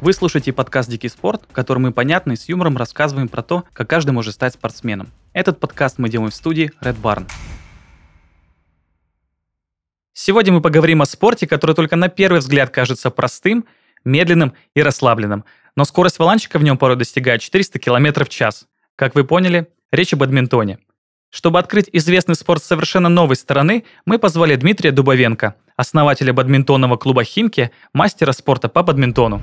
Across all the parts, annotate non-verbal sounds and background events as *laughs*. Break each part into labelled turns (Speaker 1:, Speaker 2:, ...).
Speaker 1: Вы слушаете подкаст «Дикий спорт», в котором мы понятно и с юмором рассказываем про то, как каждый может стать спортсменом. Этот подкаст мы делаем в студии Red Barn. Сегодня мы поговорим о спорте, который только на первый взгляд кажется простым, медленным и расслабленным, но скорость валанчика в нем порой достигает 400 км в час. Как вы поняли, речь о бадминтоне. Чтобы открыть известный спорт с совершенно новой стороны, мы позвали Дмитрия Дубовенко, основателя бадминтонного клуба «Химки», мастера спорта по бадминтону.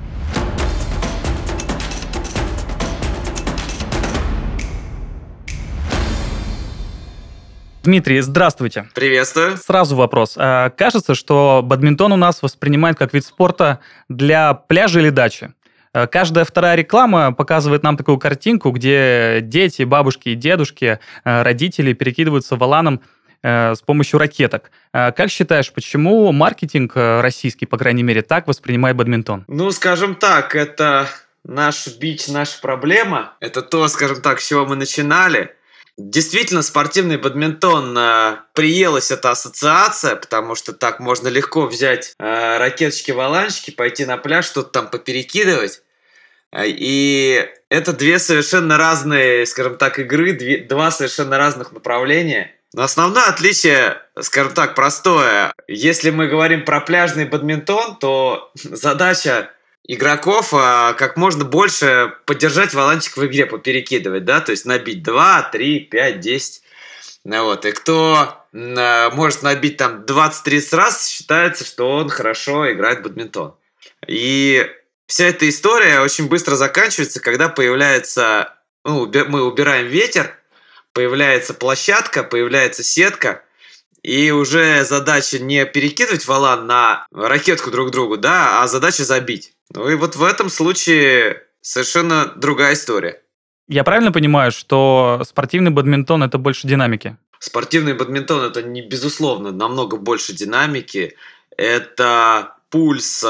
Speaker 1: Дмитрий, здравствуйте.
Speaker 2: Приветствую.
Speaker 1: Сразу вопрос. А, кажется, что бадминтон у нас воспринимают как вид спорта для пляжа или дачи. А, каждая вторая реклама показывает нам такую картинку, где дети, бабушки и дедушки, а, родители перекидываются валаном с помощью ракеток. Как считаешь, почему маркетинг российский, по крайней мере, так воспринимает бадминтон?
Speaker 2: Ну, скажем так, это наш бич, наша проблема. Это то, скажем так, с чего мы начинали. Действительно, спортивный бадминтон э, приелась эта ассоциация, потому что так можно легко взять э, ракеточки-валанчики, пойти на пляж, что-то там поперекидывать. Э, и это две совершенно разные, скажем так, игры, две, два совершенно разных направления. Но основное отличие, скажем так, простое. Если мы говорим про пляжный бадминтон, то *laughs* задача игроков а, как можно больше поддержать валанчик в игре, поперекидывать, да, то есть набить 2, 3, 5, 10. Ну, вот. И кто а, может набить там 20-30 раз, считается, что он хорошо играет в бадминтон. И вся эта история очень быстро заканчивается, когда появляется, ну, мы убираем ветер, появляется площадка, появляется сетка, и уже задача не перекидывать валан на ракетку друг другу, да, а задача забить. Ну и вот в этом случае совершенно другая история.
Speaker 1: Я правильно понимаю, что спортивный бадминтон это больше динамики?
Speaker 2: Спортивный бадминтон это не безусловно намного больше динамики. Это пульс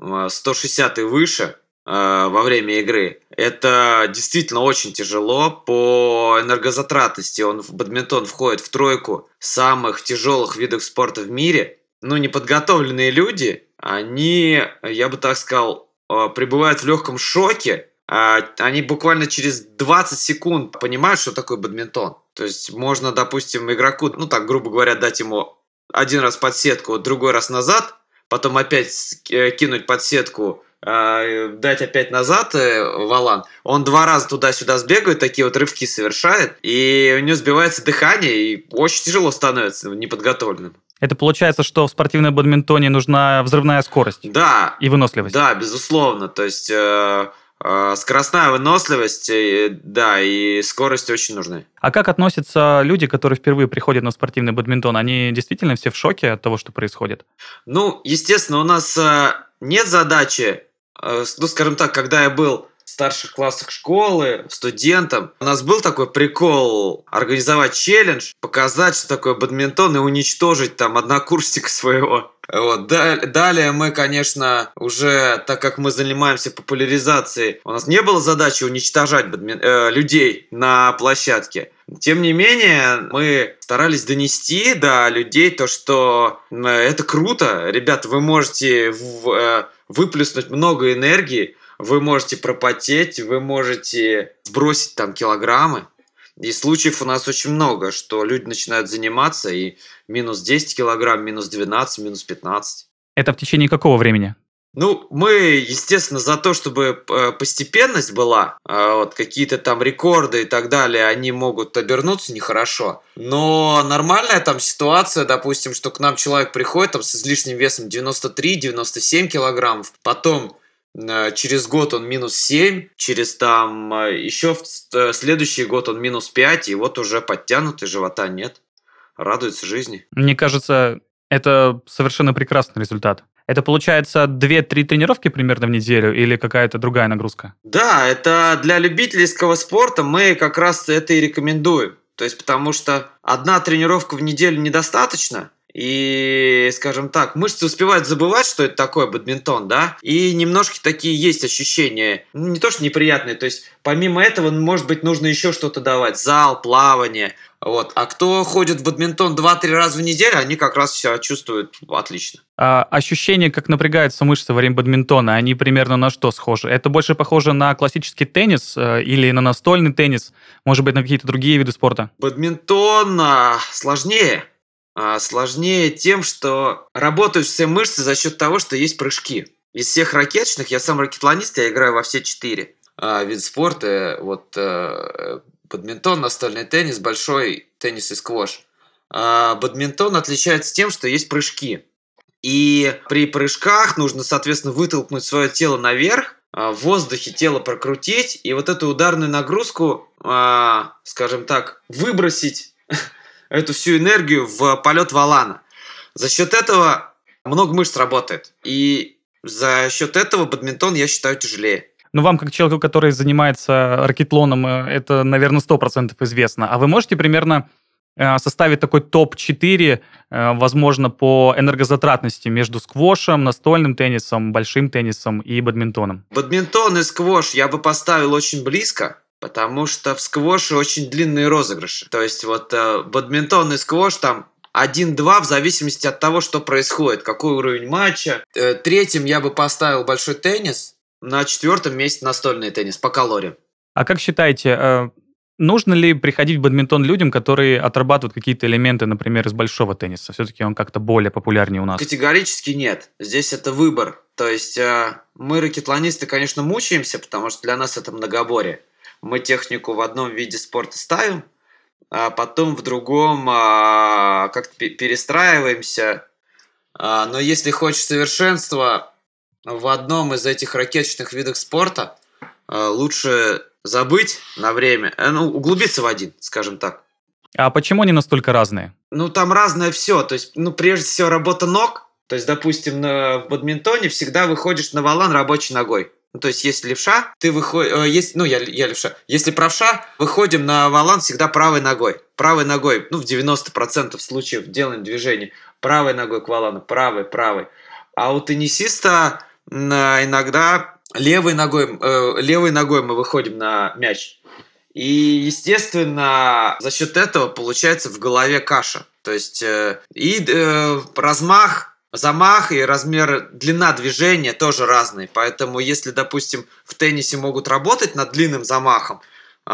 Speaker 2: 160 и выше а, во время игры. Это действительно очень тяжело. По энергозатратности он в бадминтон входит в тройку самых тяжелых видов спорта в мире. Ну, неподготовленные люди они, я бы так сказал, э, пребывают в легком шоке. А, они буквально через 20 секунд понимают, что такое бадминтон. То есть можно, допустим, игроку, ну так, грубо говоря, дать ему один раз под сетку, другой раз назад, потом опять э, кинуть под сетку, дать опять назад э, валан, он два раза туда-сюда сбегает, такие вот рывки совершает, и у него сбивается дыхание, и очень тяжело становится неподготовленным.
Speaker 1: Это получается, что в спортивном бадминтоне нужна взрывная скорость.
Speaker 2: Да.
Speaker 1: И выносливость.
Speaker 2: Да, безусловно. То есть э, э, скоростная выносливость, э, да, и скорость очень нужны.
Speaker 1: А как относятся люди, которые впервые приходят на спортивный бадминтон? Они действительно все в шоке от того, что происходит?
Speaker 2: Ну, естественно, у нас э, нет задачи, э, ну, скажем так, когда я был старших классах школы, студентам. У нас был такой прикол организовать челлендж, показать, что такое бадминтон и уничтожить там однокурсника своего. Вот. Далее мы, конечно, уже, так как мы занимаемся популяризацией, у нас не было задачи уничтожать бадмин... э, людей на площадке. Тем не менее, мы старались донести до людей то, что это круто. Ребята, вы можете в, э, выплеснуть много энергии, вы можете пропотеть, вы можете сбросить там килограммы. И случаев у нас очень много, что люди начинают заниматься и минус 10 килограмм, минус 12, минус 15.
Speaker 1: Это в течение какого времени?
Speaker 2: Ну, мы, естественно, за то, чтобы э, постепенность была, а вот какие-то там рекорды и так далее, они могут обернуться нехорошо. Но нормальная там ситуация, допустим, что к нам человек приходит там с излишним весом 93-97 килограммов, потом Э, через год он минус 7, через там э, еще в следующий год он минус 5, и вот уже подтянутый, живота нет. Радуется жизни.
Speaker 1: Мне кажется, это совершенно прекрасный результат. Это получается 2-3 тренировки примерно в неделю или какая-то другая нагрузка?
Speaker 2: Да, это для любительского спорта мы как раз это и рекомендуем. То есть потому что одна тренировка в неделю недостаточно, И, скажем так, мышцы успевают забывать, что это такое бадминтон, да, и немножко такие есть ощущения, ну, не то что неприятные, то есть помимо этого, может быть, нужно еще что-то давать, зал, плавание, вот. А кто ходит в бадминтон 2-3 раза в неделю, они как раз себя чувствуют отлично.
Speaker 1: А ощущение, как напрягаются мышцы во время бадминтона, они примерно на что схожи? Это больше похоже на классический теннис э, или на настольный теннис? Может быть, на какие-то другие виды спорта?
Speaker 2: Бадминтон а, сложнее. А, сложнее тем, что работают все мышцы за счет того, что есть прыжки. Из всех ракеточных, я сам ракетлонист, я играю во все четыре а, вид спорта. Вот э, бадминтон, настольный теннис, большой теннис и сквош. А бадминтон отличается тем, что есть прыжки. И при прыжках нужно, соответственно, вытолкнуть свое тело наверх, а, в воздухе тело прокрутить, и вот эту ударную нагрузку, а, скажем так, выбросить *laughs* эту всю энергию в полет валана. За счет этого много мышц работает. И за счет этого бадминтон, я считаю, тяжелее.
Speaker 1: Ну, вам, как человеку, который занимается ракетлоном, э, это, наверное, 100% известно. А вы можете примерно э, составить такой топ-4, э, возможно, по энергозатратности между сквошем, настольным теннисом, большим теннисом и бадминтоном?
Speaker 2: Бадминтон и сквош я бы поставил очень близко, потому что в сквоше очень длинные розыгрыши. То есть вот бадминтон и сквош там 1-2 в зависимости от того, что происходит, какой уровень матча. Третьим я бы поставил большой теннис, на четвертом месте настольный теннис по калориям.
Speaker 1: А как считаете, э, нужно ли приходить в бадминтон людям, которые отрабатывают какие-то элементы, например, из большого тенниса? Все-таки он как-то более популярнее у нас.
Speaker 2: Категорически нет. Здесь это выбор. То есть э, мы, ракетлонисты, конечно, мучаемся, потому что для нас это многоборье. Мы технику в одном виде спорта ставим, а потом в другом а, как-то перестраиваемся. А, но если хочешь совершенства, в одном из этих ракеточных видов спорта э, лучше забыть на время, э, ну, углубиться в один, скажем так.
Speaker 1: А почему они настолько разные?
Speaker 2: Ну, там разное все. То есть, ну, прежде всего, работа ног. То есть, допустим, на, в бадминтоне всегда выходишь на валан рабочей ногой. Ну, то есть, если левша, ты выходишь... Э, есть, ну, я, я левша. Если правша, выходим на валан всегда правой ногой. Правой ногой, ну, в 90% случаев делаем движение. Правой ногой к валану, правой, правой. А у теннисиста иногда левой ногой, э, левой ногой мы выходим на мяч. И, естественно, за счет этого получается в голове каша. То есть э, и э, размах, замах и размер, длина движения тоже разные. Поэтому если, допустим, в теннисе могут работать над длинным замахом, э,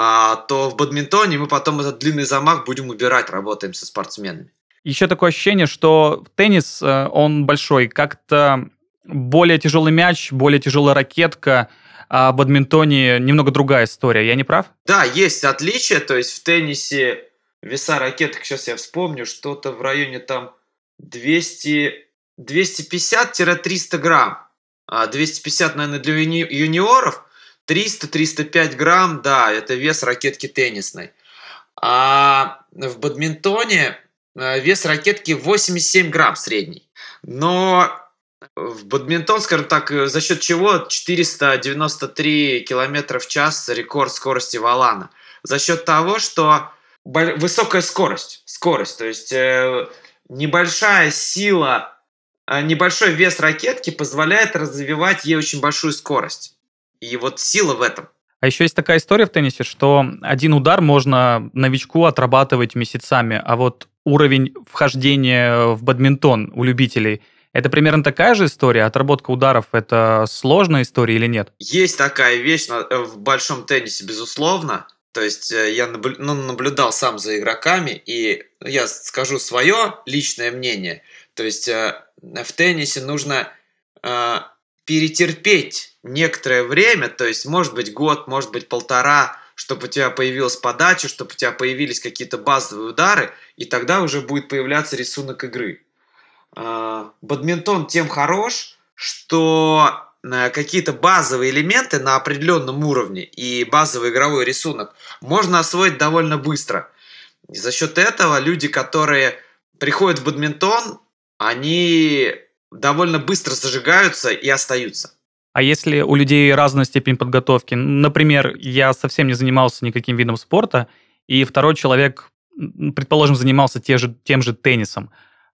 Speaker 2: то в бадминтоне мы потом этот длинный замах будем убирать, работаем со спортсменами.
Speaker 1: Еще такое ощущение, что теннис, э, он большой, как-то более тяжелый мяч, более тяжелая ракетка, а в бадминтоне немного другая история. Я не прав?
Speaker 2: Да, есть отличия. То есть в теннисе веса ракеток, сейчас я вспомню, что-то в районе там 200, 250-300 грамм. 250, а наверное, для юни- юниоров. 300-305 грамм, да, это вес ракетки теннисной. А в бадминтоне э, вес ракетки 87 грамм средний. Но в бадминтон, скажем так, э, за счет чего 493 км в час рекорд скорости валана? За счет того, что высокая скорость, скорость, то есть э, небольшая сила, э, небольшой вес ракетки позволяет развивать ей очень большую скорость. И вот сила в этом.
Speaker 1: А еще есть такая история в теннисе, что один удар можно новичку отрабатывать месяцами, а вот уровень вхождения в бадминтон у любителей – это примерно такая же история? Отработка ударов – это сложная история или нет?
Speaker 2: Есть такая вещь э, в большом теннисе, безусловно. То есть э, я ну, наблюдал сам за игроками, и я скажу свое личное мнение. То есть э, в теннисе нужно перетерпеть некоторое время, то есть может быть год, может быть полтора, чтобы у тебя появилась подача, чтобы у тебя появились какие-то базовые удары, и тогда уже будет появляться рисунок игры. А, бадминтон тем хорош, что э, какие-то базовые элементы на определенном уровне и базовый игровой рисунок можно освоить довольно быстро. И за счет этого люди, которые приходят в бадминтон, они довольно быстро зажигаются и остаются.
Speaker 1: А если у людей разная степень подготовки, например, я совсем не занимался никаким видом спорта, и второй человек, предположим, занимался те же, тем же теннисом,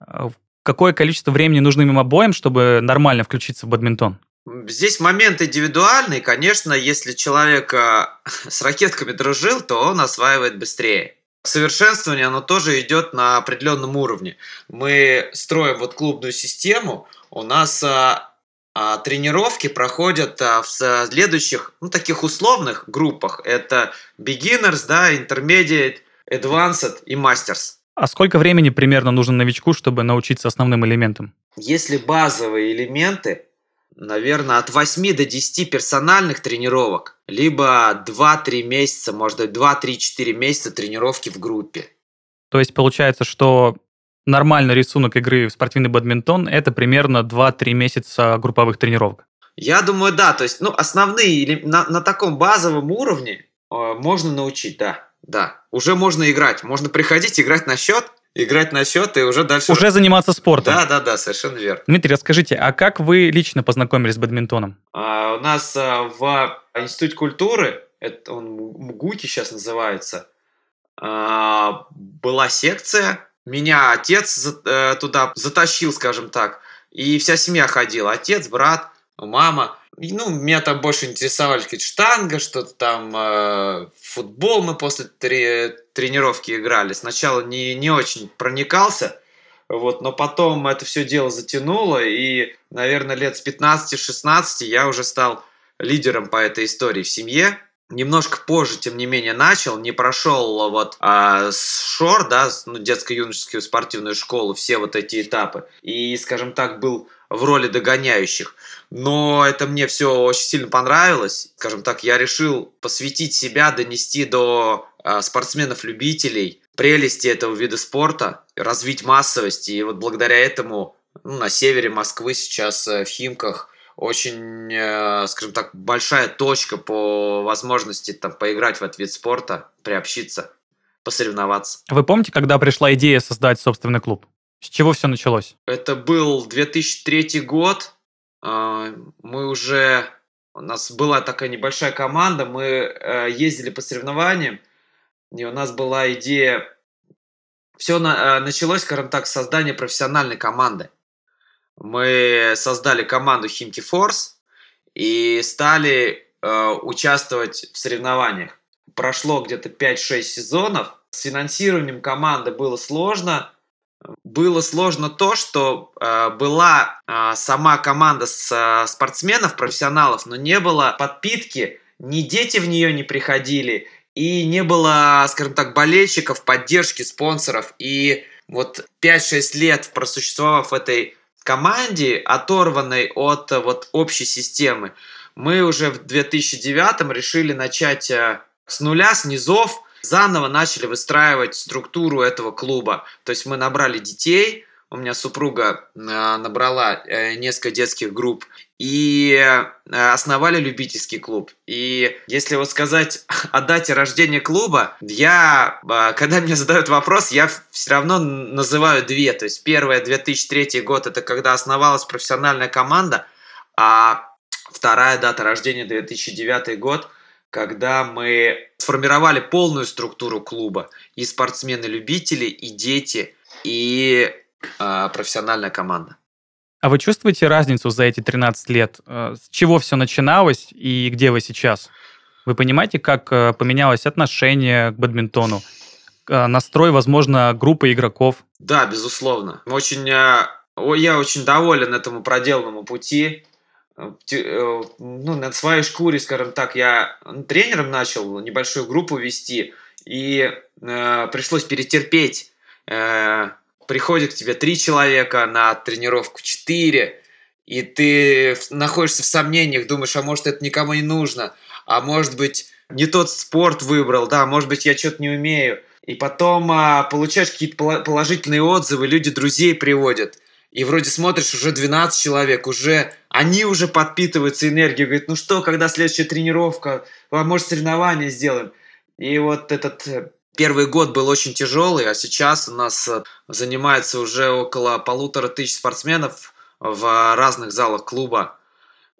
Speaker 1: Э, какое количество времени нужно им обоим, чтобы нормально включиться в бадминтон?
Speaker 2: Здесь момент индивидуальный. Конечно, если человек *laughs* с ракетками дружил, то он осваивает быстрее. Совершенствование, оно тоже идет на определенном уровне. Мы строим вот клубную систему, у нас а, а, тренировки проходят в следующих, ну, таких условных группах. Это beginners, да, intermediate, advanced и masters.
Speaker 1: А сколько времени примерно нужно новичку, чтобы научиться основным элементам?
Speaker 2: Если базовые элементы, наверное, от 8 до 10 персональных тренировок, либо 2-3 месяца, может быть, 2-3-4 месяца тренировки в группе.
Speaker 1: То есть получается, что нормальный рисунок игры в спортивный бадминтон – это примерно 2-3 месяца групповых тренировок?
Speaker 2: Я думаю, да. То есть, ну, основные, на, на таком базовом уровне э, можно научить, да. Да, уже можно играть. Можно приходить, играть на счет, играть на счет и уже дальше...
Speaker 1: Уже заниматься спортом.
Speaker 2: Да, да, да, совершенно верно.
Speaker 1: Дмитрий, расскажите, а как вы лично познакомились с бадминтоном?
Speaker 2: А, у нас а, в Институте культуры, это он МГУКИ сейчас называется, а, была секция. Меня отец за, а, туда затащил, скажем так, и вся семья ходила. Отец, брат, мама. Ну, меня там больше интересовали какие-то штанга, что-то там, э, футбол мы после три, тренировки играли. Сначала не, не очень проникался, вот, но потом это все дело затянуло, и, наверное, лет с 15-16 я уже стал лидером по этой истории в семье. Немножко позже, тем не менее, начал, не прошел вот а, с ШОР, да, ну, детско-юношескую спортивную школу, все вот эти этапы. И, скажем так, был в роли догоняющих. Но это мне все очень сильно понравилось. Скажем так, я решил посвятить себя, донести до э, спортсменов-любителей прелести этого вида спорта, развить массовость. И вот благодаря этому ну, на севере Москвы сейчас э, в Химках очень, э, скажем так, большая точка по возможности там поиграть в этот вид спорта, приобщиться, посоревноваться.
Speaker 1: Вы помните, когда пришла идея создать собственный клуб? С чего все началось?
Speaker 2: Это был 2003 год. А, мы уже... У нас была такая небольшая команда, мы э, ездили по соревнованиям, и у нас была идея... Все э, началось, скажем так, с создания профессиональной команды. Мы создали команду Химки Форс и стали э, участвовать в соревнованиях. Прошло где-то 5-6 сезонов. С финансированием команды было сложно, было сложно то, что э, была э, сама команда с, э, спортсменов, профессионалов, но не было подпитки, ни дети в нее не приходили, и не было, скажем так, болельщиков, поддержки, спонсоров. И вот 5-6 лет просуществовав этой команде, оторванной от э, вот общей системы, мы уже в 2009 решили начать э, с нуля, с низов, заново начали выстраивать структуру этого клуба. То есть мы набрали детей, у меня супруга э, набрала э, несколько детских групп и э, основали любительский клуб. И если вот сказать *laughs* о дате рождения клуба, я, когда мне задают вопрос, я все равно называю две. То есть первая 2003 год это когда основалась профессиональная команда, а вторая дата рождения 2009 год – когда мы сформировали полную структуру клуба. И спортсмены-любители, и дети, и э, профессиональная команда.
Speaker 1: А вы чувствуете разницу за эти 13 лет? Э, с чего все начиналось и где вы сейчас? Вы понимаете, как э, поменялось отношение к бадминтону? Э, настрой, возможно, группы игроков?
Speaker 2: Да, безусловно. Очень, я очень доволен этому проделанному пути. Э, ну, на своей шкуре, скажем так, я тренером начал небольшую группу вести, и э, пришлось перетерпеть. Э, приходит к тебе три человека на тренировку, четыре, и ты находишься в сомнениях, думаешь, а может это никому не нужно, а может быть не тот спорт выбрал, да, может быть я что-то не умею. И потом а, получаешь какие-то положительные отзывы, люди друзей приводят – и вроде смотришь, уже 12 человек, уже они уже подпитываются энергией, говорят, ну что, когда следующая тренировка, а может соревнования сделаем. И вот этот э, первый год был очень тяжелый, а сейчас у нас э, занимается уже около полутора тысяч спортсменов в разных залах клуба.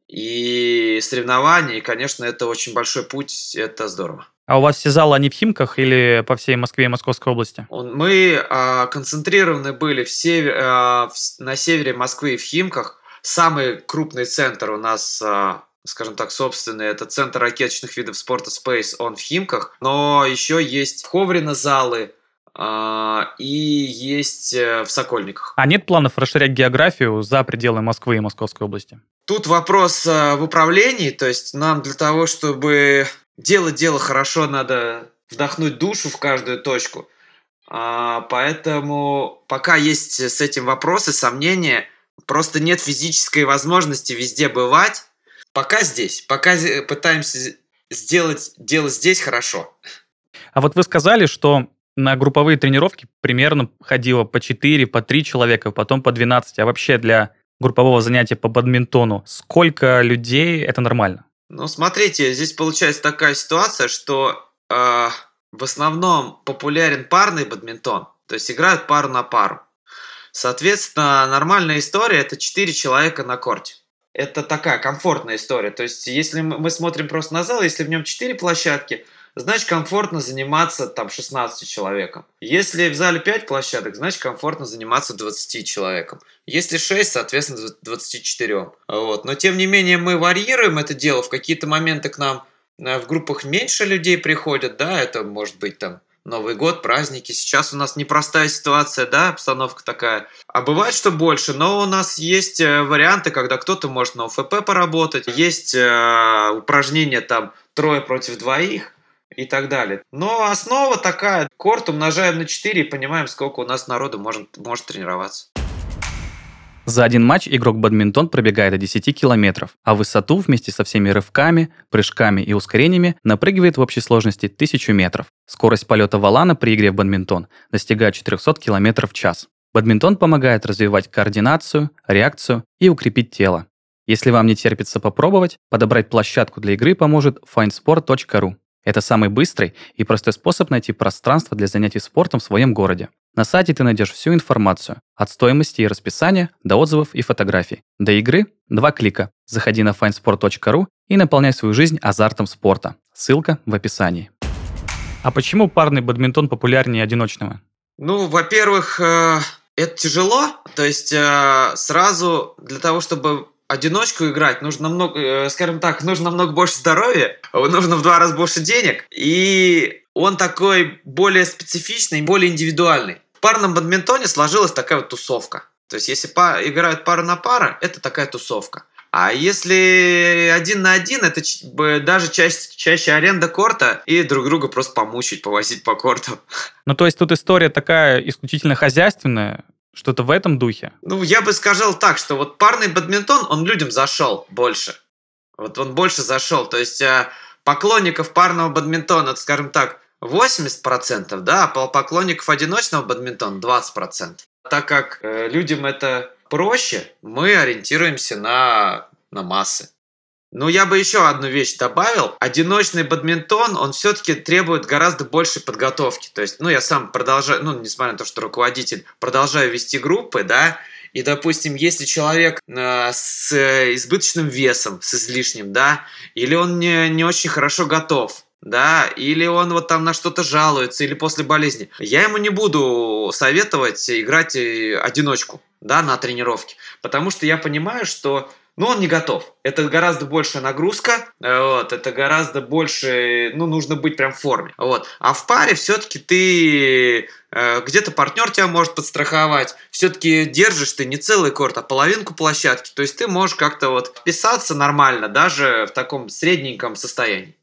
Speaker 2: И соревнования, и, конечно, это очень большой путь, это здорово.
Speaker 1: А у вас все залы, они в Химках или по всей Москве и Московской области?
Speaker 2: Мы э, концентрированы были в север, э, в, на севере Москвы и в Химках. Самый крупный центр у нас, э, скажем так, собственный, это центр ракеточных видов спорта Space, он в Химках. Но еще есть в Ховрино залы, и есть э, в Сокольниках.
Speaker 1: А нет планов расширять географию за пределы Москвы и Московской области?
Speaker 2: Тут вопрос э, в управлении, то есть нам для того, чтобы делать дело хорошо, надо вдохнуть душу в каждую точку. А, поэтому пока есть с этим вопросы, сомнения, просто нет физической возможности везде бывать. Пока здесь, пока пытаемся сделать дело здесь хорошо.
Speaker 1: А вот вы сказали, что на групповые тренировки примерно ходило по 4, по 3 человека, потом по 12. А вообще для группового занятия по бадминтону сколько людей это нормально?
Speaker 2: Ну, смотрите, здесь получается такая ситуация, что э, в основном популярен парный бадминтон, то есть играют пару на пару. Соответственно, нормальная история это 4 человека на корте. Это такая комфортная история. То есть, если мы смотрим просто на зал, если в нем 4 площадки – значит комфортно заниматься там 16 человеком. Если в зале 5 площадок, значит комфортно заниматься 20 человеком. Если 6, соответственно 24. Вот. Но тем не менее мы варьируем это дело. В какие-то моменты к нам э, в группах меньше людей приходят, да, это может быть там Новый год, праздники. Сейчас у нас непростая ситуация, да, обстановка такая. А бывает, что больше, но у нас есть э, варианты, когда кто-то может на ОФП поработать. Есть э, упражнения там трое против двоих и так далее. Но основа такая. Корт умножаем на 4 и понимаем, сколько у нас народу может, может тренироваться.
Speaker 1: За один матч игрок бадминтон пробегает до 10 километров, а высоту вместе со всеми рывками, прыжками и ускорениями напрыгивает в общей сложности 1000 метров. Скорость полета валана при игре в бадминтон достигает 400 километров в час. Бадминтон помогает развивать координацию, реакцию и укрепить тело. Если вам не терпится попробовать, подобрать площадку для игры поможет findsport.ru. Это самый быстрый и простой способ найти пространство для занятий спортом в своем городе. На сайте ты найдешь всю информацию, от стоимости и расписания до отзывов и фотографий. До игры – два клика. Заходи на findsport.ru и наполняй свою жизнь азартом спорта. Ссылка в описании. А почему парный бадминтон популярнее одиночного?
Speaker 2: Ну, во-первых, э, это тяжело. То есть э, сразу для того, чтобы одиночку играть нужно намного, э, скажем так, нужно намного больше здоровья, нужно в два раза больше денег, и он такой более специфичный, более индивидуальный. Парном бадминтоне сложилась такая вот тусовка. То есть, если па- играют пара на пара, это такая тусовка. А если один на один, это даже чаще, чаще аренда корта и друг друга просто помучить, повозить по корту. *laughs*
Speaker 1: Ну, то есть тут история такая исключительно хозяйственная, что-то в этом духе?
Speaker 2: Ну, я бы сказал так, что вот парный бадминтон, он людям зашел больше. Вот он больше зашел. То есть э, поклонников парного бадминтона, скажем так, 80%, да, а поклонников одиночного бадминтона 20%. Так как э, людям это проще, мы ориентируемся на, на массы. Ну, я бы еще одну вещь добавил. Одиночный бадминтон, он все-таки требует гораздо большей подготовки. То есть, ну, я сам продолжаю, ну, несмотря на то, что руководитель, продолжаю вести группы, да, и, допустим, если человек э, с избыточным весом, с излишним, да, или он не, не очень хорошо готов, да, или он вот там на что-то жалуется, или после болезни, я ему не буду советовать играть э, одиночку, да, на тренировке, потому что я понимаю, что но он не готов. Это гораздо большая нагрузка, э, вот, это гораздо больше, ну, нужно быть прям в форме, вот. А в паре все-таки ты э, где-то партнер тебя может подстраховать, все-таки держишь ты не целый корт, а половинку площадки, то есть ты можешь как-то вот вписаться нормально, даже в таком средненьком состоянии.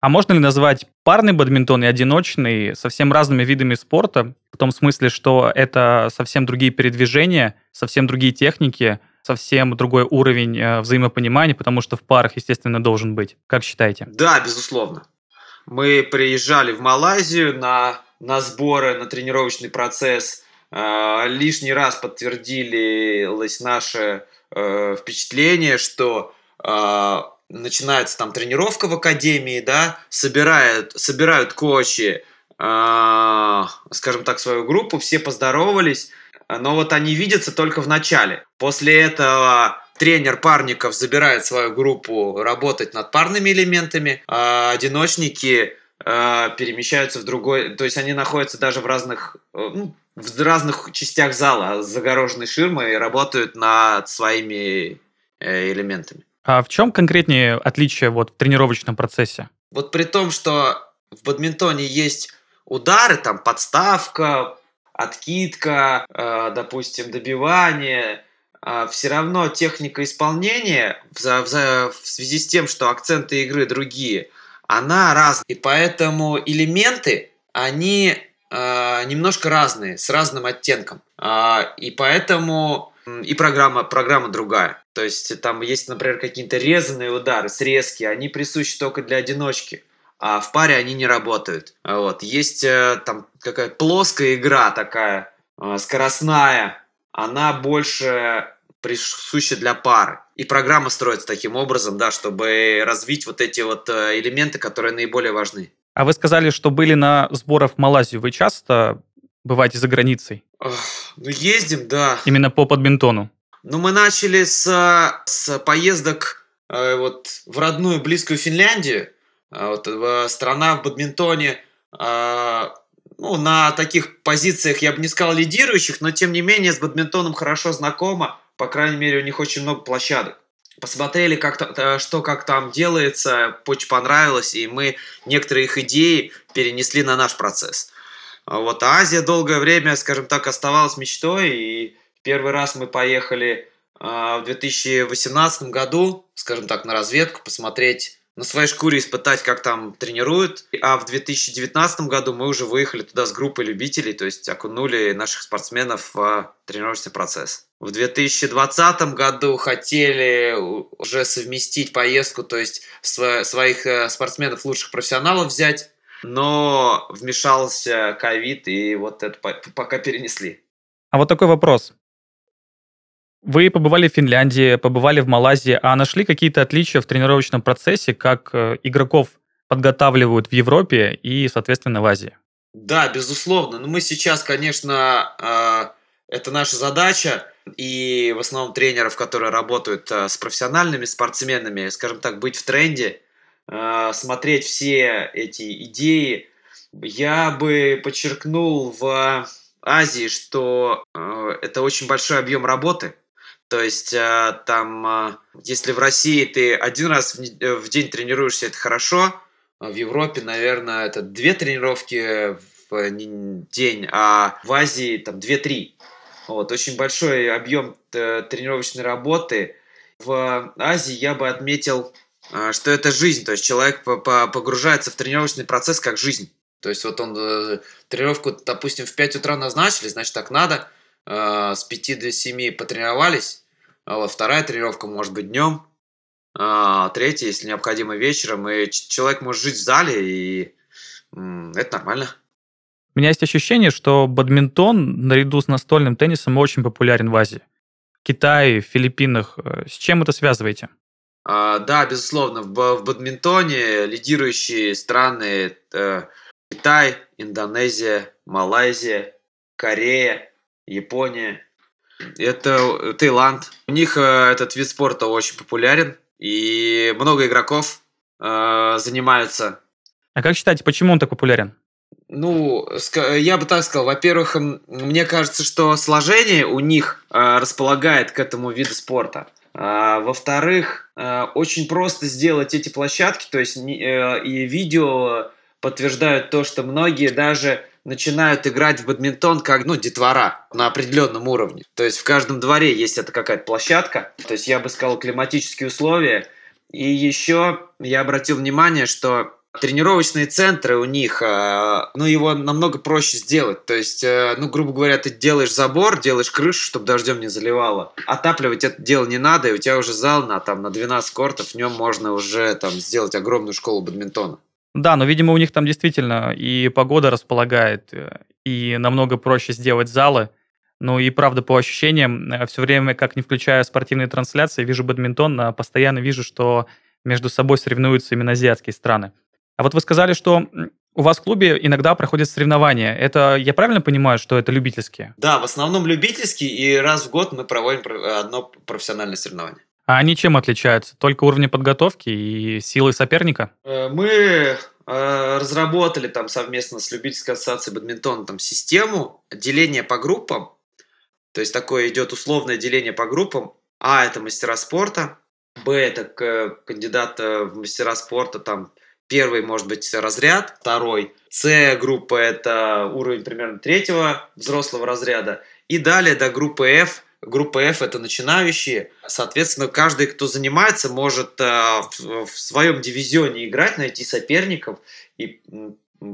Speaker 1: А можно ли назвать парный бадминтон и одиночный совсем разными видами спорта? В том смысле, что это совсем другие передвижения, совсем другие техники, совсем другой уровень э, взаимопонимания, потому что в парах, естественно, должен быть. Как считаете?
Speaker 2: Да, безусловно. Мы приезжали в Малайзию на, на сборы, на тренировочный процесс. Э, лишний раз подтвердилось наше э, впечатление, что начинается там тренировка в академии, да, собирают, собирают коучи, э, скажем так, свою группу, все поздоровались, но вот они видятся только в начале. После этого тренер парников забирает свою группу работать над парными элементами, а одиночники э, перемещаются в другой, то есть они находятся даже в разных, э, ну, в разных частях зала, загороженной ширмой, и работают над своими э, элементами.
Speaker 1: А в чем конкретнее отличие вот в тренировочном процессе?
Speaker 2: Вот при том, что в бадминтоне есть удары, там подставка, откидка, э, допустим, добивание, э, все равно техника исполнения в, в, в связи с тем, что акценты игры другие, она разная. И поэтому элементы, они э, немножко разные, с разным оттенком. Э, и поэтому и программа, программа другая. То есть там есть, например, какие-то резанные удары, срезки, они присущи только для одиночки а в паре они не работают. Вот. Есть э, там какая плоская игра такая, э, скоростная, она больше присуща для пары. И программа строится таким образом, да, чтобы развить вот эти вот э, элементы, которые наиболее важны.
Speaker 1: А вы сказали, что были на сборах в Малайзию. Вы часто бываете за границей?
Speaker 2: Ну, ездим, да.
Speaker 1: Именно по бадминтону?
Speaker 2: Ну, мы начали с, с поездок э, вот в родную близкую Финляндию. А вот, э, страна в бадминтоне а, ну, на таких позициях, я бы не сказал лидирующих, но тем не менее с бадминтоном хорошо знакома. По крайней мере, у них очень много площадок. Посмотрели, как -то, что как там делается, очень понравилось, и мы некоторые их идеи перенесли на наш процесс. А вот Азия долгое время, скажем так, оставалась мечтой, и первый раз мы поехали в 2018 году, скажем так, на разведку, посмотреть на своей шкуре испытать, как там тренируют. А в 2019 году мы уже выехали туда с группой любителей, то есть окунули наших спортсменов в тренировочный процесс. В 2020 году хотели уже совместить поездку, то есть своих э, спортсменов, лучших профессионалов взять, но вмешался ковид, и вот это пока перенесли.
Speaker 1: А вот такой вопрос. Вы побывали в Финляндии, побывали в Малайзии, а нашли какие-то отличия в тренировочном процессе, как э, игроков подготавливают в Европе и, соответственно, в Азии?
Speaker 2: Да, безусловно. Но мы сейчас, конечно, э, это наша задача, и в основном тренеров, которые работают э, с профессиональными спортсменами, скажем так, быть в тренде, смотреть все эти идеи. Я бы подчеркнул в Азии, что это очень большой объем работы, то есть э, там, э, если в России ты один раз в день тренируешься, это хорошо. В Европе, наверное, это две тренировки в день, а в Азии там две-три. Вот, очень большой объем э, тренировочной работы. В Азии я бы отметил, что это жизнь. То есть человек погружается в тренировочный процесс как жизнь. То есть вот он тренировку, допустим, в 5 утра назначили, значит так надо – э, с 5 до 7 потренировались, а вот вторая тренировка может быть днем, а третья, если необходимо, вечером, и человек может жить в зале, и это нормально.
Speaker 1: У меня есть ощущение, что бадминтон наряду с настольным теннисом очень популярен в Азии. Китае, Филиппинах. Э, с чем это связываете?
Speaker 2: А, да, безусловно, в, бадминтоне лидирующие страны э, Китай, Индонезия, Малайзия, Корея, Япония, это Таиланд. У них э, этот вид спорта очень популярен, и много игроков э, занимаются.
Speaker 1: А как считаете, почему он так популярен?
Speaker 2: Ну, я бы так сказал. Во-первых, мне кажется, что сложение у них э, располагает к этому виду спорта. А, во-вторых, э, очень просто сделать эти площадки, то есть э, и видео подтверждают то, что многие даже начинают играть в бадминтон как, ну, детвора на определенном уровне. То есть в каждом дворе есть эта какая-то площадка. То есть я бы сказал климатические условия. И еще я обратил внимание, что тренировочные центры у них, э, ну, его намного проще сделать. То есть, э, ну, грубо говоря, ты делаешь забор, делаешь крышу, чтобы дождем не заливало. Отапливать это дело не надо, и у тебя уже зал на, там, на 12 кортов, в нем можно уже там сделать огромную школу бадминтона.
Speaker 1: Да, но, видимо, у них там действительно и погода располагает, э, и намного проще сделать залы. Ну и правда, по ощущениям, э, все время, как не включая спортивные трансляции, вижу бадминтон, постоянно вижу, что между собой соревнуются именно азиатские страны. А вот вы сказали, что у вас в клубе иногда проходят соревнования. Это я правильно понимаю, что это любительские?
Speaker 2: Да, в основном любительские, и раз в год мы проводим одно профессиональное соревнование.
Speaker 1: А они чем отличаются? Только уровнем подготовки и силой соперника?
Speaker 2: Э, мы э, разработали там совместно с любительской ассоциацией бадминтона там систему деления по группам. То есть такое идет условное деление по группам. А это мастера спорта, Б это кандидат в мастера спорта, там первый может быть разряд, второй. С группа это уровень примерно третьего взрослого разряда. И далее до группы F Группа F это начинающие. Соответственно, каждый, кто занимается, может э, в, своем дивизионе играть, найти соперников. И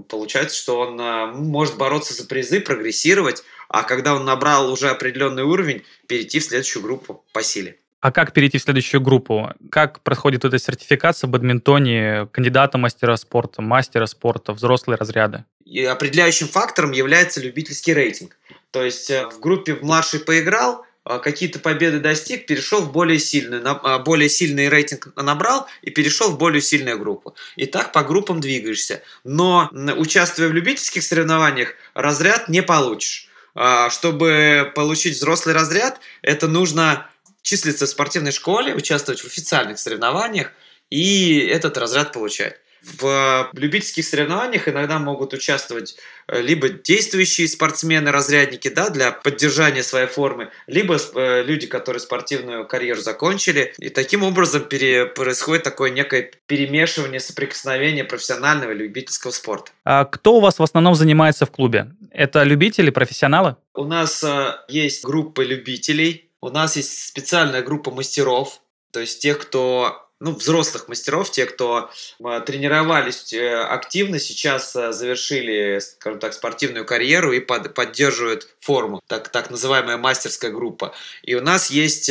Speaker 2: получается, что он э, может бороться за призы, прогрессировать. А когда он набрал уже определенный уровень, перейти в следующую группу по силе.
Speaker 1: А как перейти в следующую группу? Как проходит эта сертификация в бадминтоне кандидата мастера спорта, мастера спорта, взрослые разряды?
Speaker 2: И определяющим фактором является любительский рейтинг. То есть э, в группе младший поиграл, а, какие-то победы достиг, перешел в более сильный, а, более сильный рейтинг набрал и перешел в более сильную группу. И так по группам двигаешься. Но участвуя в любительских соревнованиях, разряд не получишь. А, чтобы получить взрослый разряд, это нужно числиться в спортивной школе, участвовать в официальных соревнованиях и этот разряд получать. В любительских соревнованиях иногда могут участвовать э, либо действующие спортсмены, разрядники, да, для поддержания своей формы, либо э, люди, которые спортивную карьеру закончили. И таким образом пере, происходит такое некое перемешивание, соприкосновение профессионального и любительского спорта.
Speaker 1: А кто у вас в основном занимается в клубе? Это любители, профессионалы?
Speaker 2: У нас э, есть группа любителей, у нас есть специальная группа мастеров, то есть тех, кто ну, взрослых мастеров, те, кто э, тренировались э, активно, сейчас э, завершили, скажем так, спортивную карьеру и под, поддерживают форму, так, так называемая мастерская группа. И у нас есть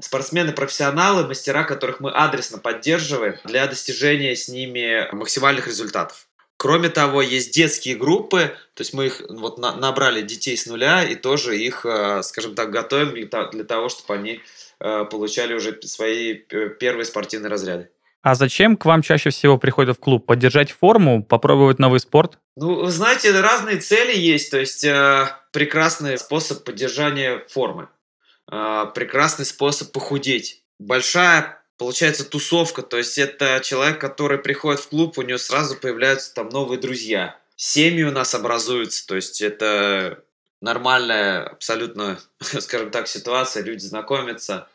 Speaker 2: спортсмены-профессионалы, мастера, которых мы адресно поддерживаем для достижения с ними максимальных результатов. Кроме того, есть детские группы, то есть мы их вот на, набрали детей с нуля и тоже их, скажем так, готовим для, для того, чтобы они Э, получали уже свои первые спортивные разряды.
Speaker 1: А зачем к вам чаще всего приходят в клуб? Поддержать форму, попробовать новый спорт?
Speaker 2: Ну, вы знаете, разные цели есть. То есть э, прекрасный способ поддержания формы, э, прекрасный способ похудеть. Большая получается тусовка, то есть это человек, который приходит в клуб, у него сразу появляются там новые друзья. Семьи у нас образуются, то есть это нормальная абсолютно, *laughs* скажем так, ситуация, люди знакомятся.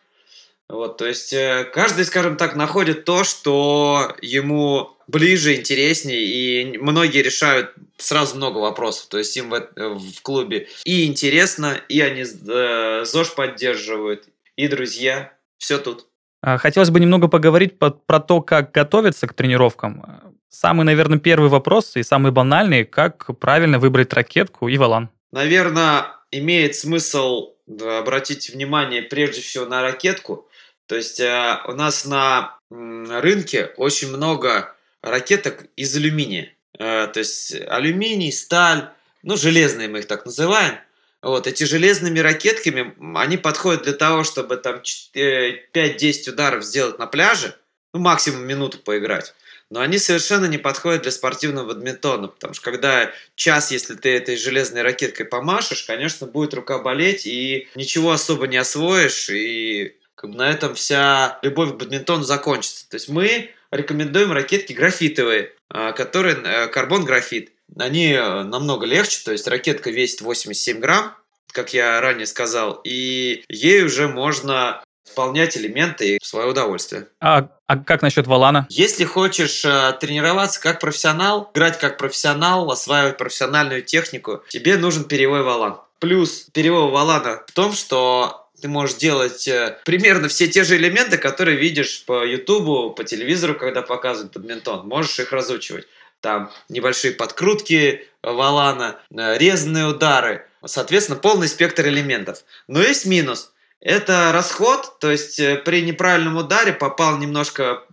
Speaker 2: Вот, то есть э, каждый, скажем так, находит то, что ему ближе, интереснее, и многие решают сразу много вопросов. То есть им в, в клубе и интересно, и они э, ЗОЖ поддерживают, и друзья. Все тут.
Speaker 1: А, хотелось бы немного поговорить по, про то, как готовиться к тренировкам. Самый, наверное, первый вопрос и самый банальный, как правильно выбрать ракетку и валан
Speaker 2: наверное, имеет смысл обратить внимание прежде всего на ракетку. То есть э, у нас на рынке очень много ракеток из алюминия. Э, то есть алюминий, сталь, ну железные мы их так называем. Вот, эти железными ракетками, они подходят для того, чтобы там 5-10 э, ударов сделать на пляже, ну максимум минуту поиграть но они совершенно не подходят для спортивного бадминтона, потому что когда час, если ты этой железной ракеткой помашешь, конечно, будет рука болеть, и ничего особо не освоишь, и как бы на этом вся любовь к бадминтону закончится. То есть мы рекомендуем ракетки графитовые, а, которые э, карбон-графит. Они э, намного легче, то есть ракетка весит 87 грамм, как я ранее сказал, и ей уже можно исполнять элементы в свое удовольствие.
Speaker 1: А, а как насчет валана?
Speaker 2: Если хочешь э, тренироваться как профессионал, играть как профессионал, осваивать профессиональную технику, тебе нужен перевой валан. Плюс перевой валана в том, что ты можешь делать э, примерно все те же элементы, которые видишь по Ютубу, по телевизору, когда показывают бадминтон. Можешь их разучивать. Там небольшие подкрутки валана, э, резанные удары. Соответственно, полный спектр элементов. Но есть минус. Это расход, то есть э, при неправильном ударе попал немножко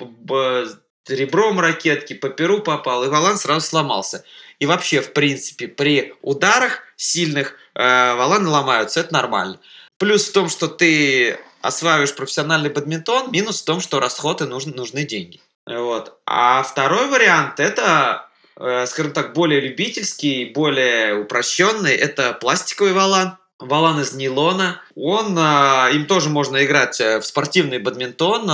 Speaker 2: ребром ракетки, по перу попал, и валан сразу сломался. И вообще, в принципе, при ударах сильных э, валаны ломаются, это нормально. Плюс в том, что ты осваиваешь профессиональный бадминтон, минус в том, что расходы нужны, нужны деньги. Вот. А второй вариант это, э, скажем так, более любительский, более упрощенный, это пластиковый валан валан из нейлона. Он, а, им тоже можно играть э, в спортивный бадминтон,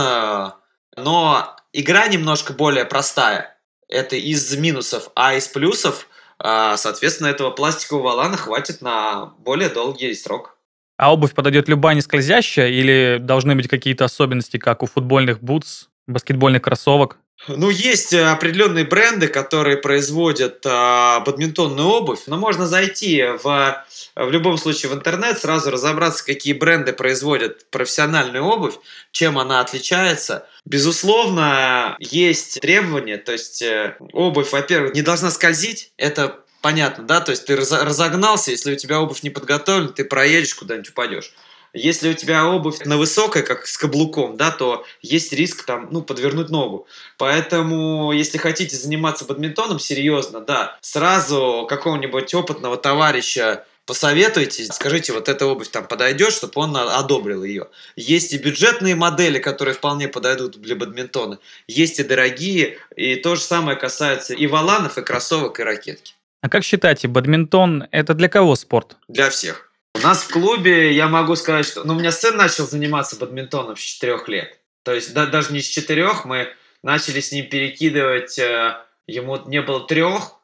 Speaker 2: но игра немножко более простая. Это из минусов. А из плюсов, соответственно, этого пластикового валана хватит на более долгий срок.
Speaker 1: А обувь подойдет любая не скользящая или должны быть какие-то особенности, как у футбольных бутс, баскетбольных кроссовок?
Speaker 2: Ну, есть э, определенные бренды, которые производят э, бадминтонную обувь, но можно зайти в, в любом случае в интернет, сразу разобраться, какие бренды производят профессиональную обувь, чем она отличается. Безусловно, есть требования, то есть э, обувь, во-первых, не должна скользить, это понятно, да, то есть ты разогнался, если у тебя обувь не подготовлена, ты проедешь куда-нибудь упадешь. Если у тебя обувь на высокой, как с каблуком, да, то есть риск там, ну, подвернуть ногу. Поэтому, если хотите заниматься бадминтоном серьезно, да, сразу какого-нибудь опытного товарища посоветуйте, скажите, вот эта обувь там подойдет, чтобы он одобрил ее. Есть и бюджетные модели, которые вполне подойдут для бадминтона. Есть и дорогие, и то же самое касается и валанов, и кроссовок, и ракетки.
Speaker 1: А как считаете, бадминтон – это для кого спорт?
Speaker 2: Для всех. Нас в клубе, я могу сказать, что... Ну, у меня сын начал заниматься бадминтоном с 4 лет. То есть да, даже не с 4, мы начали с ним перекидывать... Э, ему не было трех,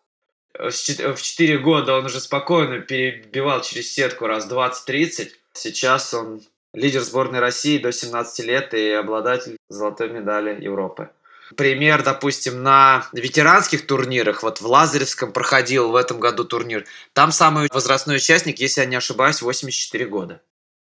Speaker 2: в 4 года он уже спокойно перебивал через сетку раз 20-30. Сейчас он лидер сборной России до 17 лет и обладатель золотой медали Европы. Пример, допустим, на ветеранских турнирах, вот в Лазаревском проходил в этом году турнир, там самый возрастной участник, если я не ошибаюсь, 84 года.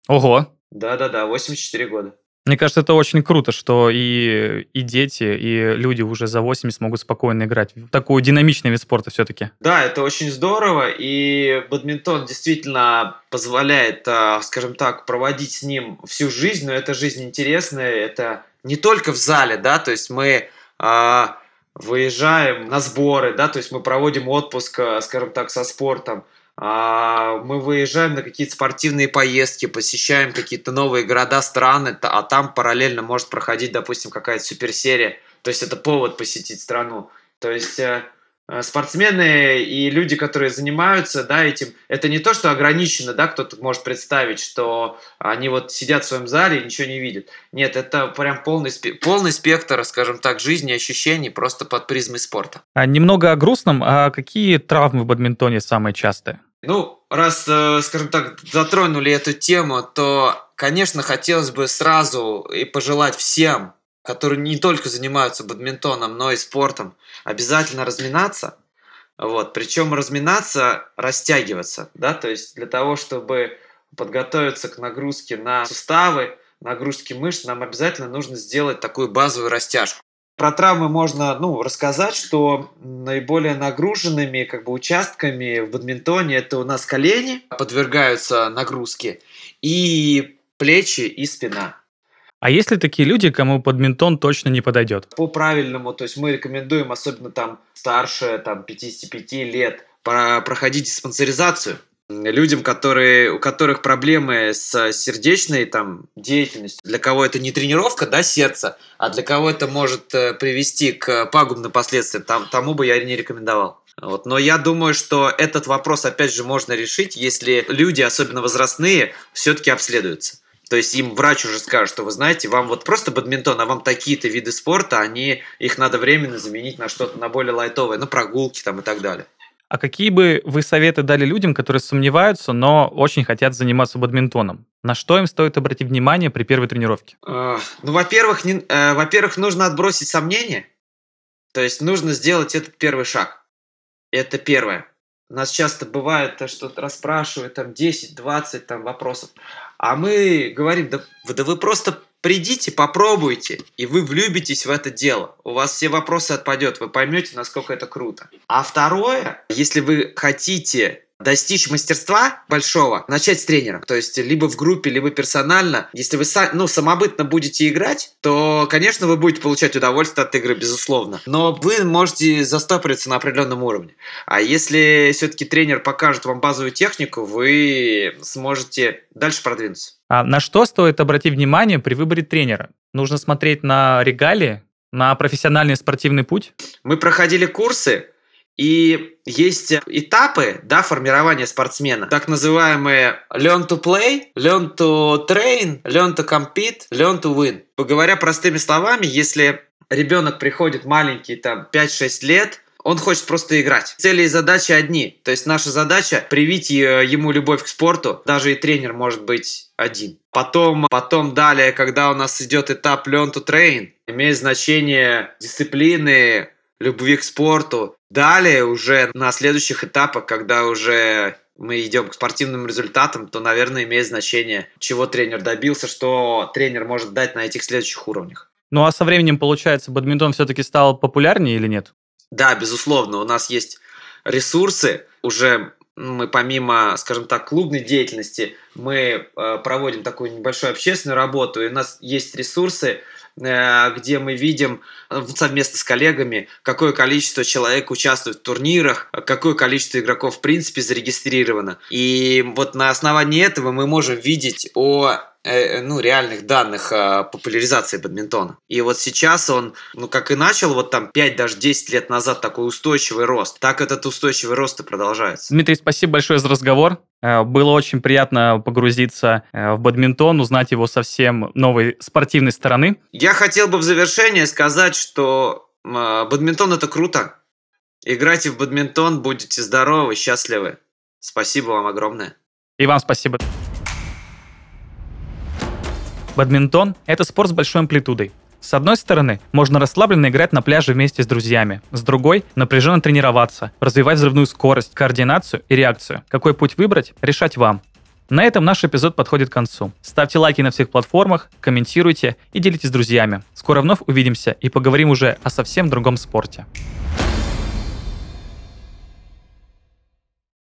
Speaker 1: Ого!
Speaker 2: Да-да-да, 84 года.
Speaker 1: Мне кажется, это очень круто, что и, и дети, и люди уже за 80 могут спокойно играть. Такой динамичный вид спорта все-таки.
Speaker 2: Да, это очень здорово, и бадминтон действительно позволяет, а, скажем так, проводить с ним всю жизнь, но эта жизнь интересная, это не только в зале, да, то есть мы а, выезжаем на сборы, да, то есть мы проводим отпуск, а, скажем так, со спортом, а, мы выезжаем на какие-то спортивные поездки, посещаем какие-то новые города, страны, а там параллельно может проходить, допустим, какая-то суперсерия, то есть это повод посетить страну. То есть э, Э, спортсмены и люди, которые занимаются да, этим, это не то, что ограничено, да, кто-то может представить, что они вот сидят в своем зале и ничего не видят. Нет, это прям полный, полный спектр, скажем так, жизни, ощущений просто под призмой спорта.
Speaker 1: А немного о грустном, а какие травмы в бадминтоне самые частые?
Speaker 2: Ну, раз, э, скажем так, затронули эту тему, то, конечно, хотелось бы сразу и пожелать всем которые не только занимаются бадминтоном, но и спортом, обязательно разминаться. Вот, причем разминаться, растягиваться, да, то есть для того, чтобы подготовиться к нагрузке на суставы, нагрузке мышц, нам обязательно нужно сделать такую базовую растяжку. Про травмы можно ну, рассказать, что наиболее нагруженными как бы, участками в бадминтоне это у нас колени подвергаются нагрузке и плечи и спина.
Speaker 1: А есть ли такие люди, кому бадминтон точно не подойдет?
Speaker 2: По правильному, то есть мы рекомендуем, особенно там старше там, 55 лет, проходить диспансеризацию людям, которые, у которых проблемы с сердечной там, деятельностью. Для кого это не тренировка да, сердца, а для кого это может э, привести к пагубным последствиям, там, тому бы я не рекомендовал. Вот. Но я думаю, что этот вопрос, опять же, можно решить, если люди, особенно возрастные, все-таки обследуются. То есть им врач уже скажет, что вы знаете, вам вот просто бадминтон, а вам такие-то виды спорта, они, их надо временно заменить на что-то, на более лайтовое, на прогулки там и так далее.
Speaker 1: А какие бы вы советы дали людям, которые сомневаются, но очень хотят заниматься бадминтоном? На что им стоит обратить внимание при первой тренировке?
Speaker 2: Uh, ну, во-первых, не, uh, во-первых, нужно отбросить сомнения. То есть нужно сделать этот первый шаг. Это первое. У нас часто бывает, что расспрашивают там 10-20 там вопросов. А мы говорим, да, да вы просто придите, попробуйте, и вы влюбитесь в это дело. У вас все вопросы отпадет, вы поймете, насколько это круто. А второе, если вы хотите достичь мастерства большого, начать с тренера. То есть либо в группе, либо персонально. Если вы ну, самобытно будете играть, то, конечно, вы будете получать удовольствие от игры, безусловно. Но вы можете застопориться на определенном уровне. А если все-таки тренер покажет вам базовую технику, вы сможете дальше продвинуться.
Speaker 1: А на что стоит обратить внимание при выборе тренера? Нужно смотреть на регалии, на профессиональный спортивный путь?
Speaker 2: Мы проходили курсы, и есть этапы да, формирования спортсмена, так называемые learn to play, learn to train, learn to compete, learn to win. Говоря простыми словами, если ребенок приходит маленький, там, 5-6 лет, он хочет просто играть. Цели и задачи одни. То есть наша задача привить ему любовь к спорту. Даже и тренер может быть один. Потом, потом далее, когда у нас идет этап learn to train, имеет значение дисциплины, любви к спорту. Далее уже на следующих этапах, когда уже мы идем к спортивным результатам, то, наверное, имеет значение, чего тренер добился, что тренер может дать на этих следующих уровнях.
Speaker 1: Ну а со временем, получается, бадминтон все-таки стал популярнее или нет?
Speaker 2: Да, безусловно, у нас есть ресурсы, уже мы помимо, скажем так, клубной деятельности, мы э, проводим такую небольшую общественную работу, и у нас есть ресурсы, где мы видим э, совместно с коллегами, какое количество человек участвует в турнирах, какое количество игроков в принципе зарегистрировано. И вот на основании этого мы можем видеть о Э, ну, реальных данных о популяризации бадминтона. И вот сейчас он, ну, как и начал вот там 5, даже 10 лет назад такой устойчивый рост, так этот устойчивый рост и продолжается.
Speaker 1: Дмитрий, спасибо большое за разговор. Э, было очень приятно погрузиться э, в бадминтон, узнать его совсем новой спортивной стороны.
Speaker 2: Я хотел бы в завершение сказать, что бадминтон это круто. Играйте в бадминтон, будете здоровы, счастливы. Спасибо вам огромное.
Speaker 1: И вам спасибо. Бадминтон – это спорт с большой амплитудой. С одной стороны, можно расслабленно играть на пляже вместе с друзьями. С другой – напряженно тренироваться, развивать взрывную скорость, координацию и реакцию. Какой путь выбрать – решать вам. На этом наш эпизод подходит к концу. Ставьте лайки на всех платформах, комментируйте и делитесь с друзьями. Скоро вновь увидимся и поговорим уже о совсем другом спорте.